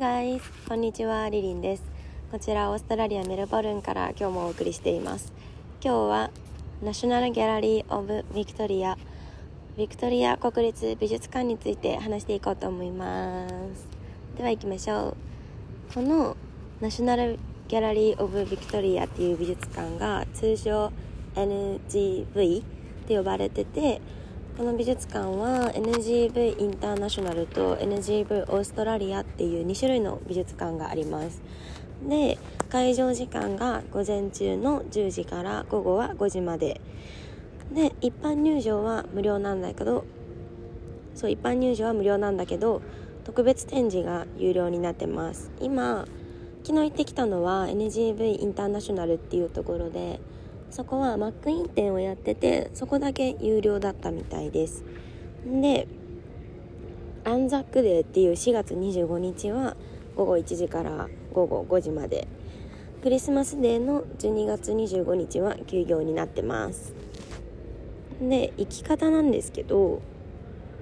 guys! こんにちは、リリンです。こちらオーストラリア・メルボルンから今日もお送りしています。今日は National Gallery of Victoria ビクトリア国立美術館について話していこうと思います。では行きましょう。この National Gallery of Victoria っていう美術館が通称 NGV って呼ばれててこの美術館は NGV インターナショナルと NGV オーストラリアっていう2種類の美術館があります。で会場時間が午前中の10時から午後は5時まで。で一般入場は無料なんだけどそう一般入場は無料なんだけど特別展示が有料になってます。今昨日行ってきたのは NGV インターナショナルっていうところでそこはマックイン店をやっててそこだけ有料だったみたいです。でアンザックデーっていう4月25日は午後1時から午後5時まで。クリスマスデーの12月25日は休業になってます。で行き方なんですけど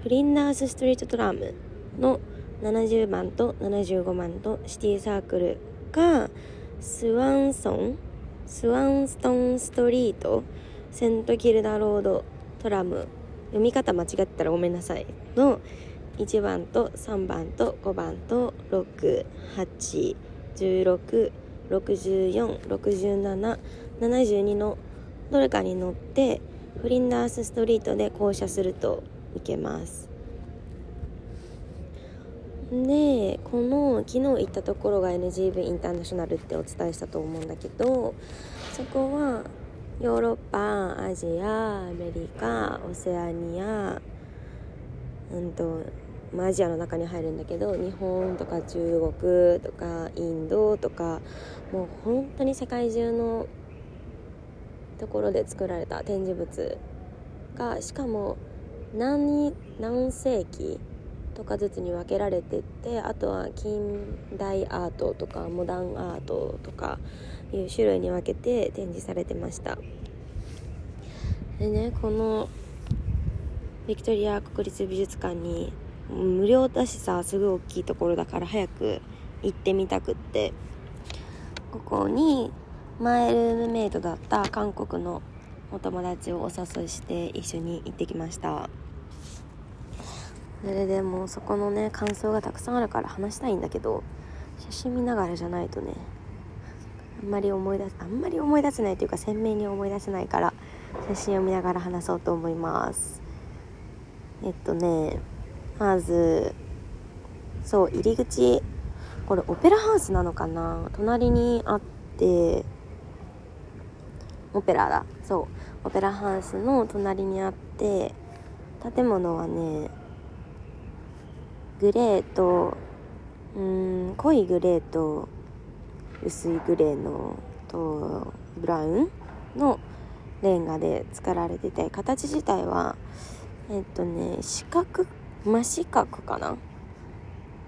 フリンダースストリートトラムの70番と75番とシティサークルがスワンソンスワンストンストリートセントキルダロードトラム読み方間違ってたらごめんなさい。の1番と3番と5番と6816646772のどれかに乗ってフリンダースストリートで降車するといけます。でこの昨日行ったところが NGV インターナショナルってお伝えしたと思うんだけどそこはヨーロッパアジアアメリカオセアニアうんと、アジアの中に入るんだけど日本とか中国とかインドとかもう本当に世界中のところで作られた展示物がしかも何何世紀とかずつに分けられてってあとは近代アートとかモダンアートとかいう種類に分けて展示されてました。でねこのビクトリア国立美術館に無料だしさすごい大きいところだから早く行ってみたくってここに前ルームメイトだった韓国のお友達をお誘いして一緒に行ってきました。それでもうそこのね感想がたくさんあるから話したいんだけど写真見ながらじゃないとねあんまり思い出すあんまり思い出せないというか鮮明に思い出せないから写真を見ながら話そうと思います。えっとねまずそう入り口これオペラハウスなのかな？隣にあってオペラだ。そうオペラハウスの隣にあって建物はねグレーとうん濃いグレーと薄いグレーのとブラウンのレンガで作られてて形自体はえっとね四角真四角かな？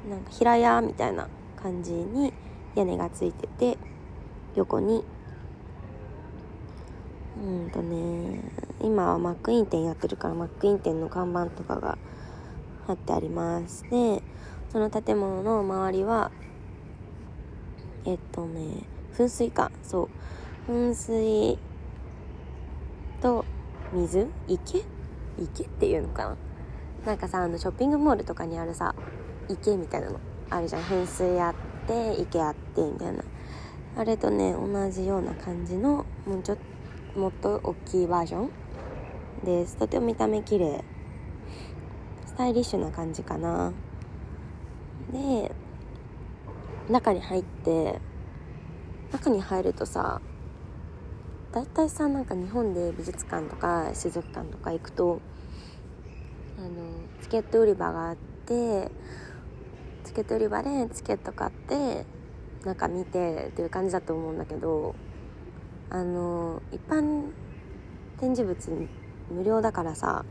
なんか平屋みたいな感じに屋根がついてて横に。うんとね今はマックイン店やってるからマックイン店の看板とかが貼ってありますでその建物の周りはえっとね噴水か。そう。噴水と水？池？池っていうのかな？なんかさあのショッピングモールとかにあるさ池みたいなのあるじゃん。噴水あって池あってみたいな。あれとね同じような感じのもうちょっともっと大きいバージョンです。とても見た目綺麗。タイリッシュな感じかな。で中に入って中に入るとさ大体さなんか日本で美術館とか水族館とか行くとあのチケット売り場があってチケット売り場でチケット買ってなんか見てっていう感じだと思うんだけどあの一般展示物無料だからさ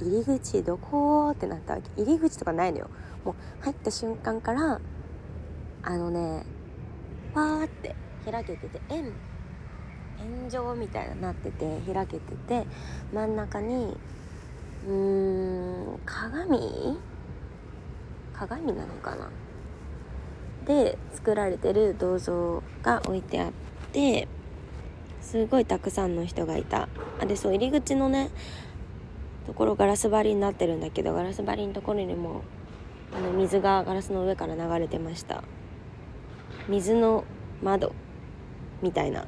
入り口どこってなったわけ。入り口とかないのよ。もう入った瞬間からあのねわーって開けてて円円状みたいになってて開けてて真ん中にうーん鏡？鏡なのかな？で作られてる銅像が置いてあってすごいたくさんの人がいた。あでそう入り口のねところガラス張りになってるんだけどガラス張りのところにもあの水がガラスの上から流れてました。水の窓みたいな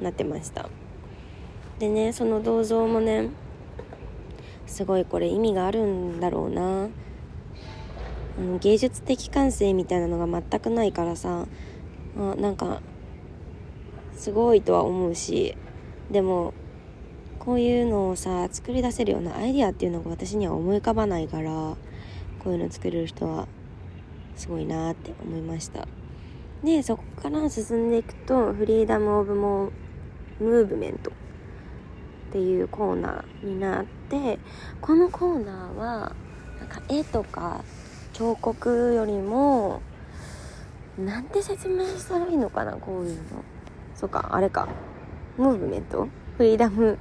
なってました。でねその銅像もねすごいこれ意味があるんだろうな。あの芸術的感性みたいなのが全くないからさあなんかすごいとは思うしでもこういうのをさ作り出せるようなアイディアっていうのが私には思い浮かばないからこういうの作れる人はすごいなって思いました。でそこから進んでいくとフリーダム・オブ・モムーブメントっていうコーナーになってこのコーナーはなんか絵とか彫刻よりもなんて説明したらいいのかなこういうの。そうかあれか。ムーブメント？フリーダム・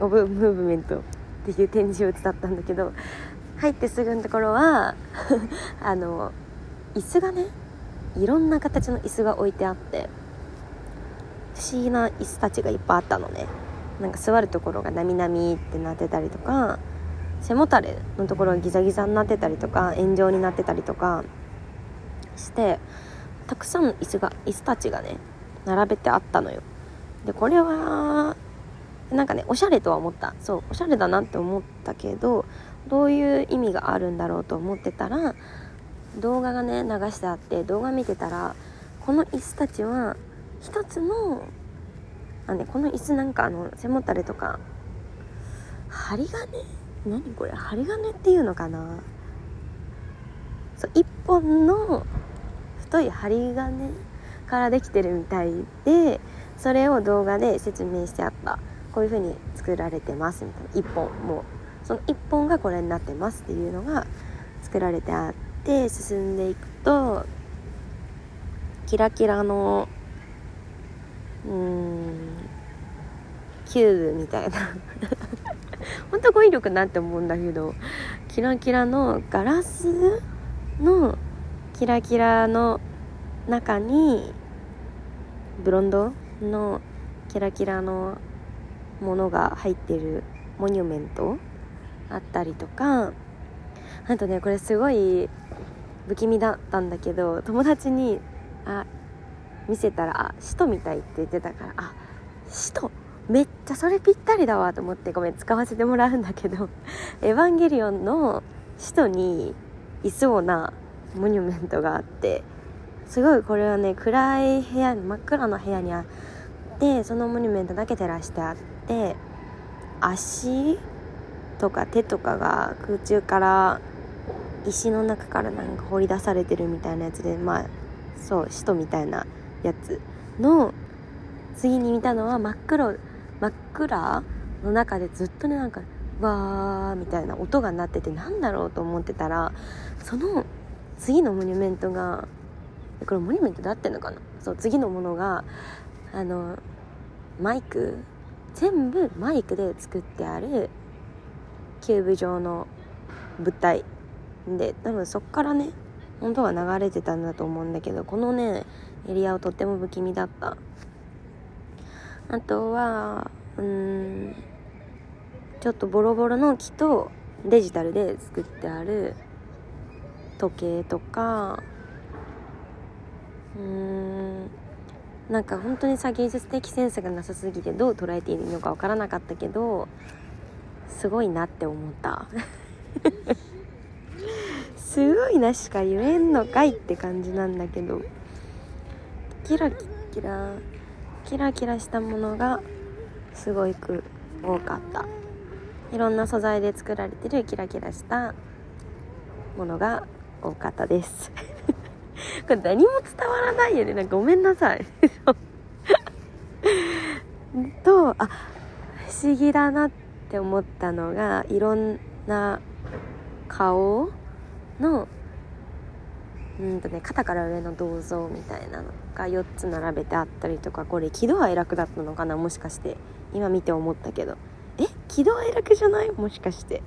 オブ・ムーブメントっていう展示を伝ったんだけど入ってすぐのところは あの椅子がねいろんな形の椅子が置いてあって不思議な椅子たちがいっぱいあったのね。なんか座るところがなみなみってなってたりとか背もたれのところがギザギザになってたりとか円状になってたりとかしてたくさんの椅子が椅子たちがね並べてあったのよ。でこれはなんかねおしゃれとは思った。そうおしゃれだなって思ったけどどういう意味があるんだろうと思ってたら動画がね流してあって動画見てたらこの椅子たちは一つのあ、ね、この椅子なんかあの背もたれとか針金？何これ？針金っていうのかな？そう一本の太い針金からできてるみたいでそれを動画で説明してあった。こういう風に作られてますみたいな。一本もうその一本がこれになってますっていうのが作られてあって進んでいくとキラキラのうんキューブみたいな。本当語彙力なって思うんだけどキラキラのガラスのキラキラの中にブロンドのキラキラのものが入ってるモニュメントあったりとかあとねこれすごい不気味だったんだけど友達にあ見せたら「あ使徒みたい」って言ってたからあ使徒めっちゃそれぴったりだわと思ってごめん使わせてもらうんだけど「エヴァンゲリオン」の使徒にいそうなモニュメントがあってすごいこれはね暗い部屋真っ暗な部屋にあってそのモニュメントだけ照らしてあって足とか手とかが空中から石の中からなんか掘り出されてるみたいなやつでまあそう使徒みたいなやつの次に見たのは真っ黒真っ暗の中でずっとねなんかわーみたいな音が鳴っててなんだろうと思ってたらその次のモニュメントがこれモニュメントで合ってんのかな？そう次のものがあのマイク全部マイクで作ってあるキューブ状の物体で多分そっからね音が流れてたんだと思うんだけどこのねエリアをとっても不気味だった。あとはうんちょっとボロボロの木とデジタルで作ってある時計とかうんなんか本当にさ芸術的センスがなさすぎてどう捉えていいのか分からなかったけどすごいなって思った。すごいなしか言えんのかいって感じなんだけど。キラキラキラキラしたものがすごく多かった。いろんな素材で作られてるキラキラしたものが多かったです これ何も伝わらないよね。なんかごめんなさい。とあ不思議だなって思ったのがいろんな顔のうんとね肩から上の銅像みたいなのが4つ並べてあったりとかこれ喜怒哀楽だったのかなもしかして。今見て思ったけど。え？喜怒哀楽じゃない？もしかして。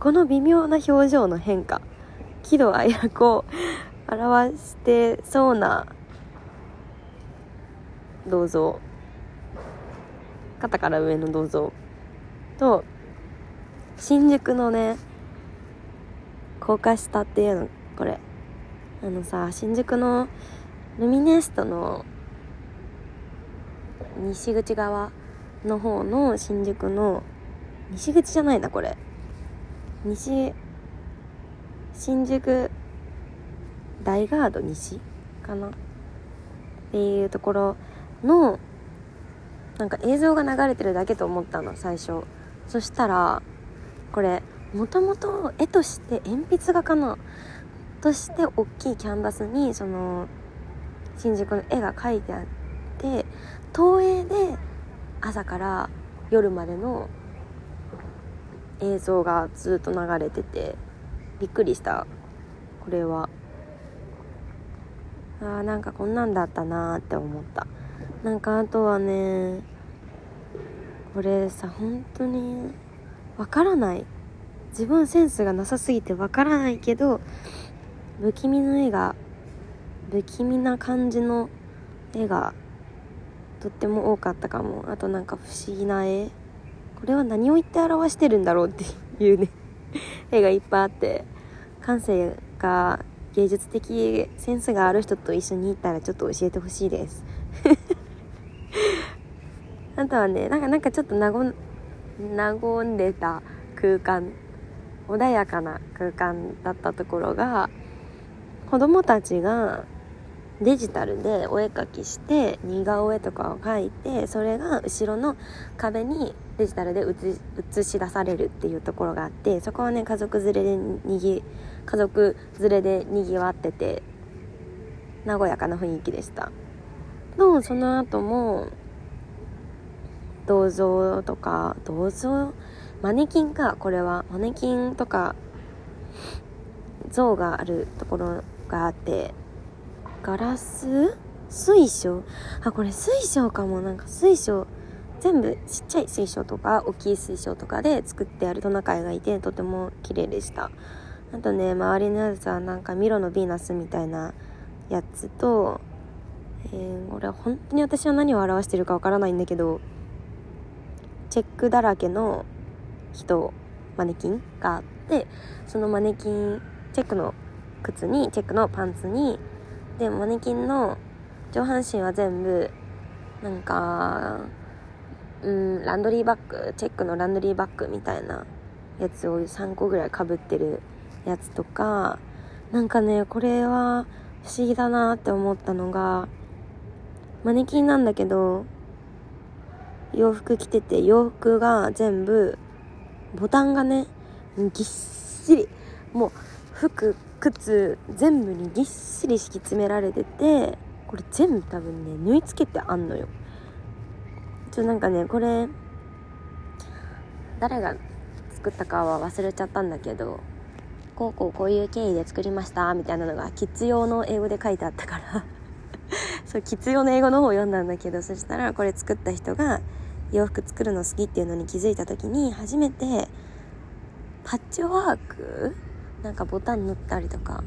この微妙な表情の変化。喜怒哀楽を表してそうな銅像肩から上の銅像と新宿のね高架下っていうのこれ。あのさ新宿のルミネストの西口側の方の新宿の西口じゃないなこれ。西新宿大ガード西かな？っていうところのなんか映像が流れてるだけと思ったの最初。そしたらこれもともと絵として鉛筆画かな？として大きいキャンバスにその新宿の絵が描いてあって投影で朝から夜までの映像がずっと流れててびっくりした。これは。あーなんかこんなんだったなーって思った。なんかあとはねこれさ本当にわからない。自分センスがなさすぎてわからないけど不気味の絵が不気味な感じの絵がとっても多かったかも。あとなんか不思議な絵。これは何を言って表してるんだろうっていうね 絵がいっぱいあって。感性が芸術的センスがある人と一緒に行ったらちょっと教えてほしいです。あとはねなんかなんかちょっと和ん和んでた空間穏やかな空間だったところが子供たちがデジタルでお絵描きして似顔絵とかを描いてそれが後ろの壁にデジタルで映し出されるっていうところがあってそこはね家族連れでにぎ家族連れでにぎわってて和やかな雰囲気でした。のその後も銅像とか銅像？マネキンかこれは。マネキンとか像があるところがあってガラス？水晶？あこれ水晶かも。なんか水晶全部ちっちゃい水晶とか大きい水晶とかで作ってあるトナカイがいてとても綺麗でした。あとね周りのやつはなんかミロのヴィーナスみたいなやつと、えー、これ本当に私は何を表してるかわからないんだけどチェックだらけの人マネキンがあってそのマネキンチェックの靴にチェックのパンツにでマネキンの上半身は全部なんかうんランドリーバッグチェックのランドリーバッグみたいなやつを3個ぐらいかぶってるやつとかなんかねこれは不思議だなって思ったのがマネキンなんだけど洋服着てて洋服が全部ボタンがねぎっしりもう服靴全部にぎっしり敷き詰められててこれ全部多分ね縫い付けてあんのよ。ちょなんかねこれ誰が作ったかは忘れちゃったんだけどこうこうこういう経緯で作りましたみたいなのがキッズ用の英語で書いてあったから。そうキッズ用の英語の方を読んだんだけどそしたらこれ作った人が洋服作るの好きっていうのに気づいた時に初めてパッチワーク？なんかボタン塗ったりとか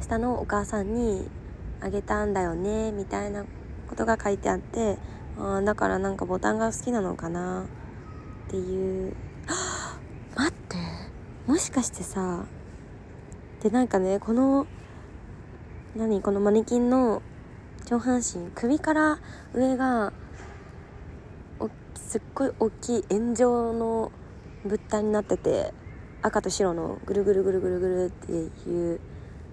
下のお母さんにあげたんだよねみたいなことが書いてあってあだからなんかボタンが好きなのかなっていう。待ってもしかしてさでなんかねこの何このマネキンの上半身首から上がすっごい大きい円状の物体になってて赤と白のぐるぐるぐるぐるぐるっていう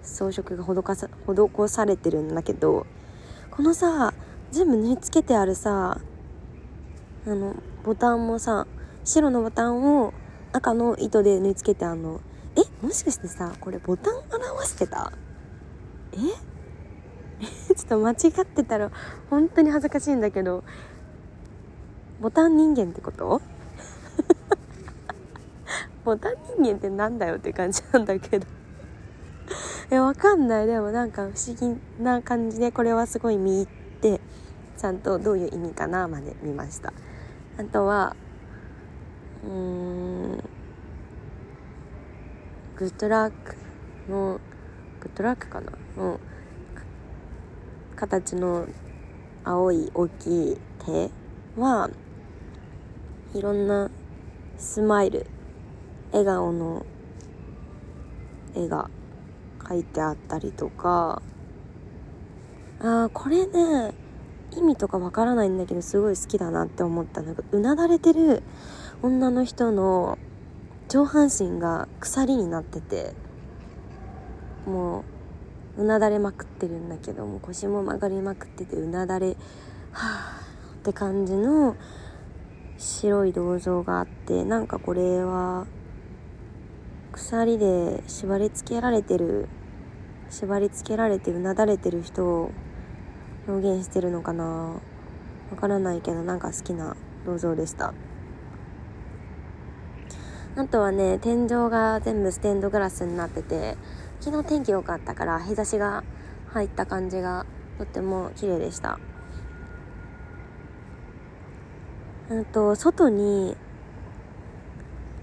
装飾が施さ施されてるんだけどこのさ全部縫い付けてあるさあのボタンもさ白のボタンを赤の糸で縫い付けてあの。えもしかしてさこれボタン表してた？え？ちょっと間違ってたら本当に恥ずかしいんだけどボタン人間ってこと？ボタン人間ってなんだよって感じなんだけど。えわかんない。でもなんか不思議な感じでこれはすごい見入ってちゃんとどういう意味かなまで見ました。あとはうーん。グッドラックのグクトラックかなの形の青い大きい手はいろんなスマイル笑顔の絵が描いてあったりとか。あーこれね意味とかわからないんだけどすごい好きだなって思ったなんかうなだれてる女の人の上半身が鎖になっててもううなだれまくってるんだけども腰も曲がりまくっててうなだれはあって感じの白い銅像があってなんかこれは鎖で縛り付けられてる縛り付けられてうなだれてる人を表現してるのかな。わからないけどなんか好きな銅像でした。あとはね天井が全部ステンドグラスになってて昨日天気良かったから日差しが入った感じがとっても綺麗でした。うんと外に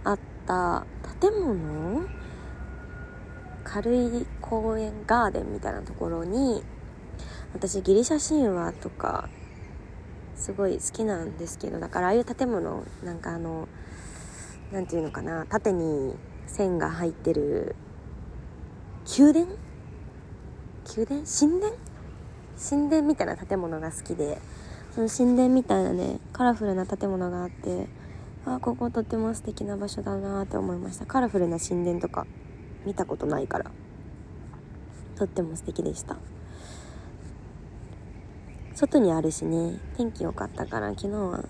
あった建物？軽い公園ガーデンみたいなところに私ギリシャ神話とかすごい好きなんですけどだからああいう建物なんかあの何て言うのかな縦に線が入ってる宮殿？宮殿？神殿？神殿みたいな建物が好きでその神殿みたいなねカラフルな建物があってあこことっても素敵な場所だなって思いました。カラフルな神殿とか見たことないからとっても素敵でした。外にあるしね天気良かったから昨日は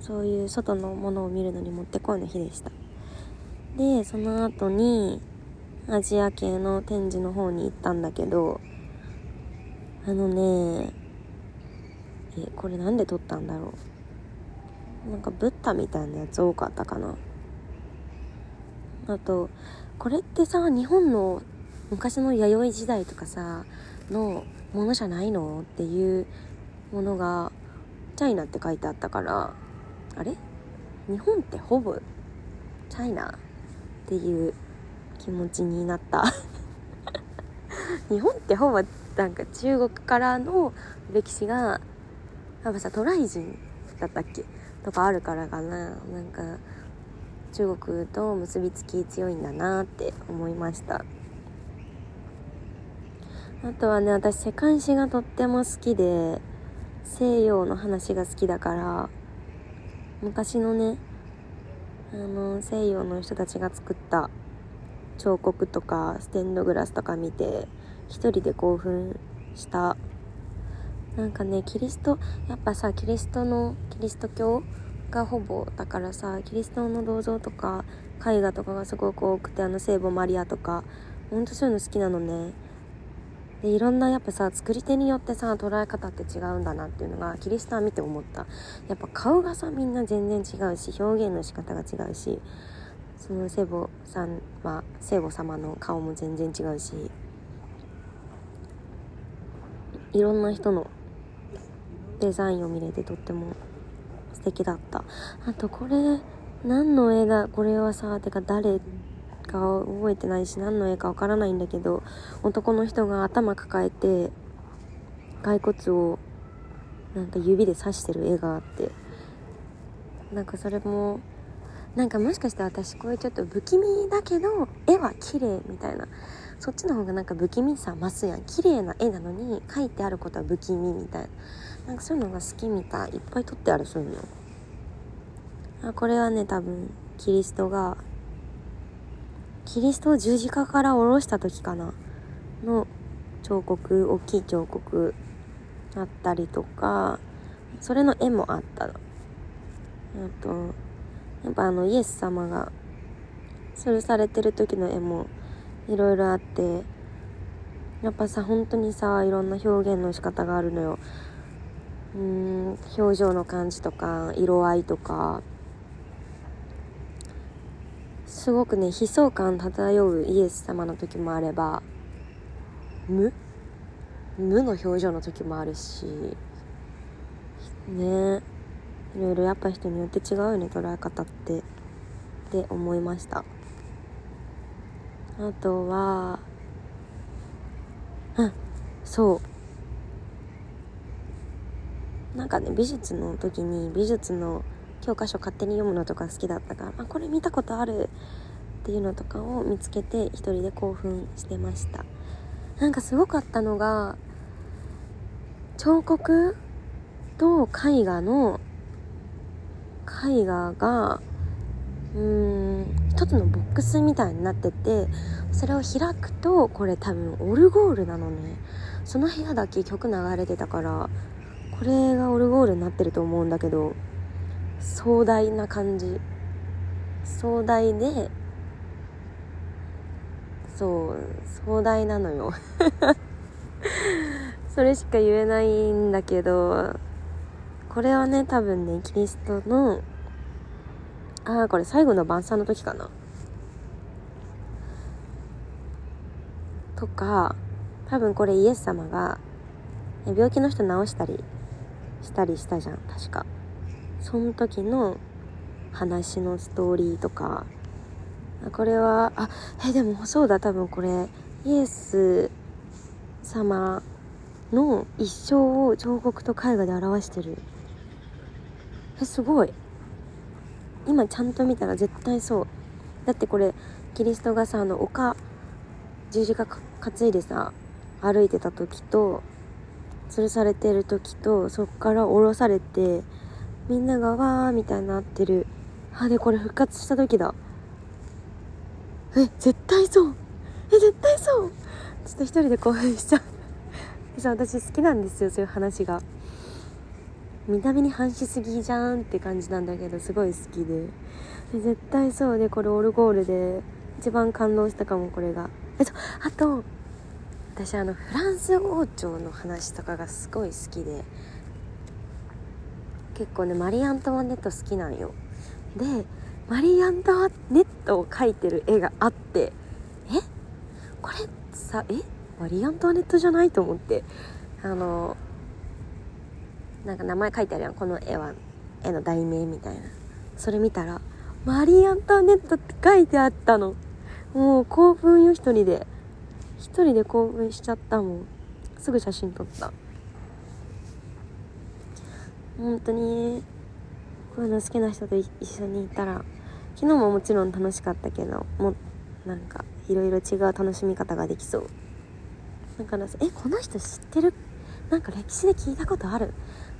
そういう外のものを見るのにもってこいの日でした。でその後にアジア系の展示の方に行ったんだけどあのねえこれなんで撮ったんだろう。なんかブッダみたいなやつ多かったかな。あとこれってさ日本の昔の弥生時代とかさのものじゃないのっていうものがチャイナって書いてあったからあれ？日本ってほぼチャイナっていう気持ちになった。日本ってほぼなんか中国からの歴史がやっぱさ渡来人だったっけ？とかあるからかな。なんか中国と結びつき強いんだなって思いました。あとはね私世界史がとっても好きで西洋の話が好きだから昔のねあの西洋の人たちが作った彫刻とかステンドグラスとか見て一人で興奮した。なんかねキリストやっぱさキリストのキリスト教がほぼだからさキリストの銅像とか絵画とかがすごく多くてあの聖母マリアとかほんとそういうの好きなのね。でいろんなやっぱさ作り手によってさ捉え方って違うんだなっていうのがキリストは見て思った。やっぱ顔がさみんな全然違うし表現の仕方が違うしその聖母さんは聖母様の顔も全然違うしいろんな人のデザインを見れてとっても素敵だった。あとこれ何の絵だ？これはさてか誰？か覚えてないし何の絵かわからないんだけど男の人が頭抱えて骸骨をなんか指で刺してる絵があってなんかそれもなんかもしかしたら私こういうちょっと不気味だけど絵は綺麗みたいな。そっちの方がなんか不気味さ増すやん。綺麗な絵なのに書いてあることは不気味みたいな。なんかそういうのが好きみたい。いっぱい撮ってあるそういうの。あこれはね多分キリストがキリストを十字架から下ろした時かな？の彫刻大きい彫刻あったりとかそれの絵もあった。のあとやっぱあのイエス様がそれされてる時の絵もいろいろあってやっぱさ本当にさいろんな表現の仕方があるのよ。うん表情の感じとか色合いとか。すごくね悲壮感漂うイエス様の時もあれば無？無の表情の時もあるしね。いろいろやっぱ人によって違うよね捉え方って。って思いました。あとはうんそう。なんかね美術の時に美術の教科書勝手に読むのとか好きだったからあこれ見たことあるっていうのとかを見つけて一人で興奮してました。なんかすごかったのが彫刻と絵画の絵画がうーん一つのボックスみたいになっててそれを開くとこれ多分オルゴールなのね。その部屋だけ曲流れてたからこれがオルゴールになってると思うんだけど壮大な感じ。壮大でそう壮大なのよ。それしか言えないんだけどこれはね多分ねキリストのああこれ最後の晩餐の時かな。とか多分これイエス様が病気の人治したりしたりしたじゃん確か。その時の話のストーリーとか。これはあえでもそうだ多分これイエス様の一生を彫刻と絵画で表してる。えすごい。今ちゃんと見たら絶対そう。だってこれキリストがさあの丘十字架担いでさ歩いてた時と吊るされてる時とそっから降ろされてみんながわーみたいになってる。あでこれ復活した時だ。え絶対そう。え絶対そう。ちょっと一人で興奮しちゃう。私好きなんですよそういう話が。見た目に反しすぎじゃんって感じなんだけどすごい好きで。で絶対そう。でこれオルゴールで一番感動したかもこれが。えっとあと私あのフランス王朝の話とかがすごい好きで。結構ねマリー・アントワネット好きなんよ。でマリー・アントワネットを描いてる絵があってえ？これさえ？マリー・アントワネットじゃないと思って。あのなんか名前書いてあるやん。この絵は絵の題名みたいな。それ見たら「マリー・アントワネット」って書いてあったの。もう興奮よ一人で。一人で興奮しちゃったもん。すぐ写真撮った。本当にこういうの好きな人と一緒にいたら昨日ももちろん楽しかったけどもなんかいろいろ違う楽しみ方ができそう。だから「えこの人知ってる？なんか歴史で聞いたことある?」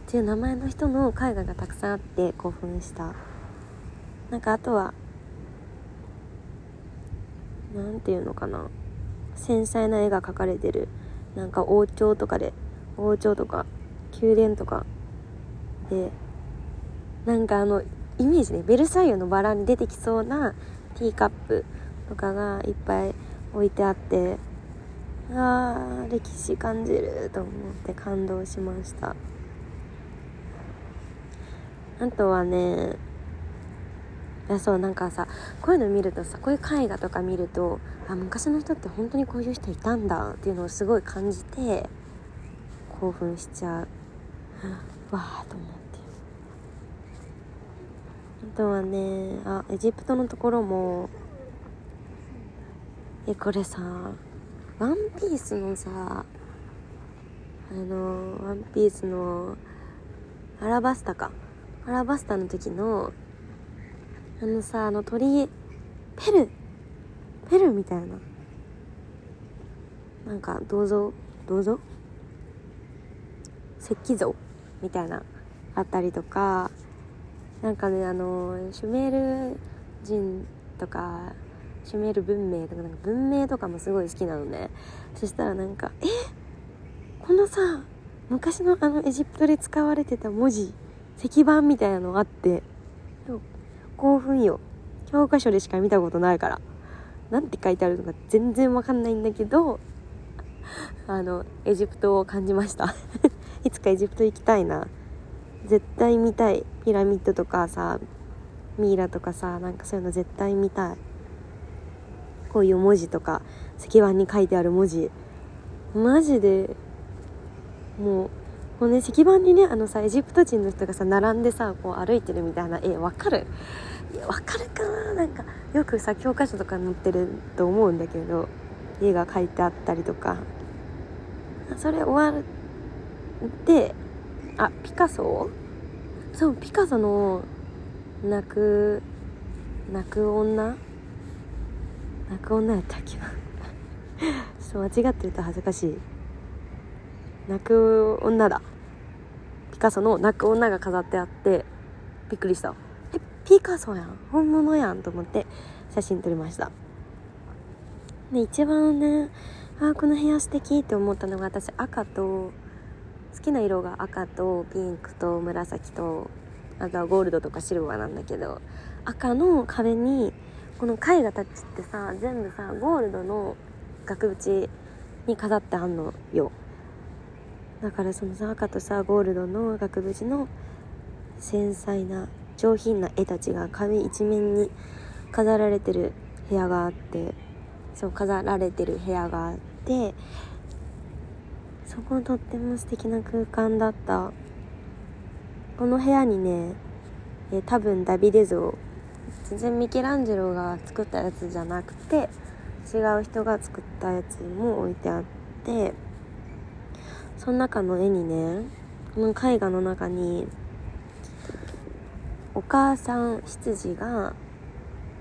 っていう名前の人の絵画がたくさんあって興奮した。なんかあとは何て言うのかな？繊細な絵が描かれてる。なんか王朝とかで王朝とか宮殿とかでなんかあのイメージねベルサイユのバラに出てきそうなティーカップとかがいっぱい置いてあってあー歴史感じると思って感動しました。あとはねいやそうなんかさこういうの見るとさこういう絵画とか見るとあ昔の人って本当にこういう人いたんだっていうのをすごい感じて興奮しちゃう。わあと思って。とはねあエジプトのところもえこれさワンピースのさあのワンピースのアラバスタか。アラバスタの時のあのさあの鳥ペルペルみたいな。なんか銅像銅像？石器像みたいなあったりとか。なんかねあのシュメール人とかシュメール文明とかなんか文明とかもすごい好きなのね。そしたらなんかえこのさ昔のあのエジプトで使われてた文字石板みたいなのあって興奮よ。教科書でしか見たことないから。何て書いてあるのか全然わかんないんだけどあのエジプトを感じました。いつかエジプト行きたいな。絶対見たいピラミッドとかさミイラとかさなんかそういうの絶対見たい。こういう文字とか石板に書いてある文字。マジでもうこうね石板にねあのさエジプト人の人がさ並んでさこう歩いてるみたいな絵わかる？いや分かるかな？なんかよくさ教科書とか載ってると思うんだけど絵が描いてあったりとか。それ終わってあピカソ？そうピカソの泣く泣く女？泣く女やったっけな？そう間違ってると恥ずかしい。泣く女だ。ピカソの泣く女が飾ってあってびっくりした。えピカソやん？本物やんと思って写真撮りました。で一番ねあこの部屋素敵って思ったのが私赤と好きな色が赤とピンクと紫とあとはゴールドとかシルバーなんだけど赤の壁にこの絵画たちってさ全部さゴールドの額縁に飾ってあんのよ。だからそのさ赤とさゴールドの額縁の繊細な上品な絵たちが壁一面に飾られてる部屋があってそう飾られてる部屋があってそことっても素敵な空間だった。この部屋にねえ多分ダビデ像。全然ミケランジェロが作ったやつじゃなくて違う人が作ったやつも置いてあってその中の絵にねこの絵画の中にお母さん羊が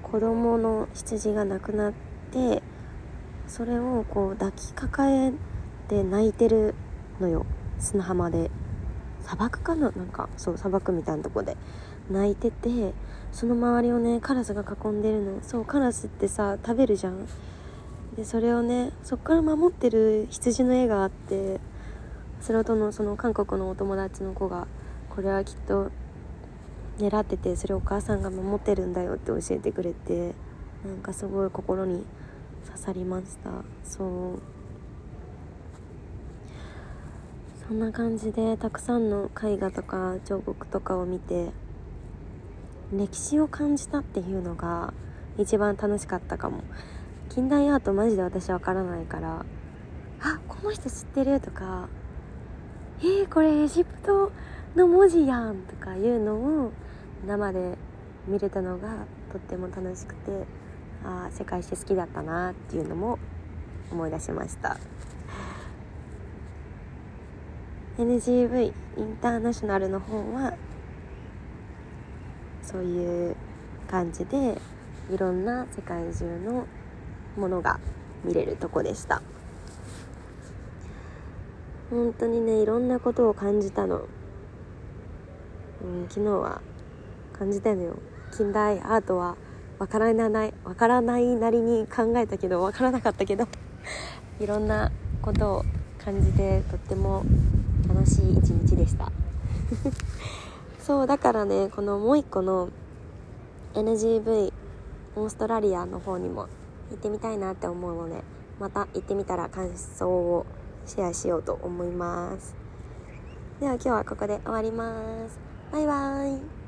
子供の羊が亡くなってそれをこう抱きかかえて泣いてるのよ。砂浜で。砂漠かな？なんかそう砂漠みたいなとこで。泣いててその周りをねカラスが囲んでるの。そうカラスってさ食べるじゃん。でそれをねそっから守ってる羊の絵があってそれとのその韓国のお友達の子がこれはきっと狙っててそれお母さんが守ってるんだよって教えてくれてなんかすごい心に刺さりました。そう。そんな感じでたくさんの絵画とか彫刻とかを見て歴史を感じたっていうのが一番楽しかったかも。近代アートマジで私わからないからあこの人知ってるとかえー、これエジプトの文字やんとかいうのを生で見れたのがとっても楽しくてああ世界史好きだったなっていうのも思い出しました。NGV インターナショナルの方はそういう感じでいろんな世界中のものが見れるとこでした。本当にねいろんなことを感じたの、うん、昨日は感じたのよ。近代アートはわからないわからないなりに考えたけどわからなかったけど。いろんなことを感じてとってもしい一日でした。そうだからねこのもう一個の NGV オーストラリアの方にも行ってみたいなって思うのでまた行ってみたら感想をシェアしようと思います。では今日はここで終わります。バイバーイ。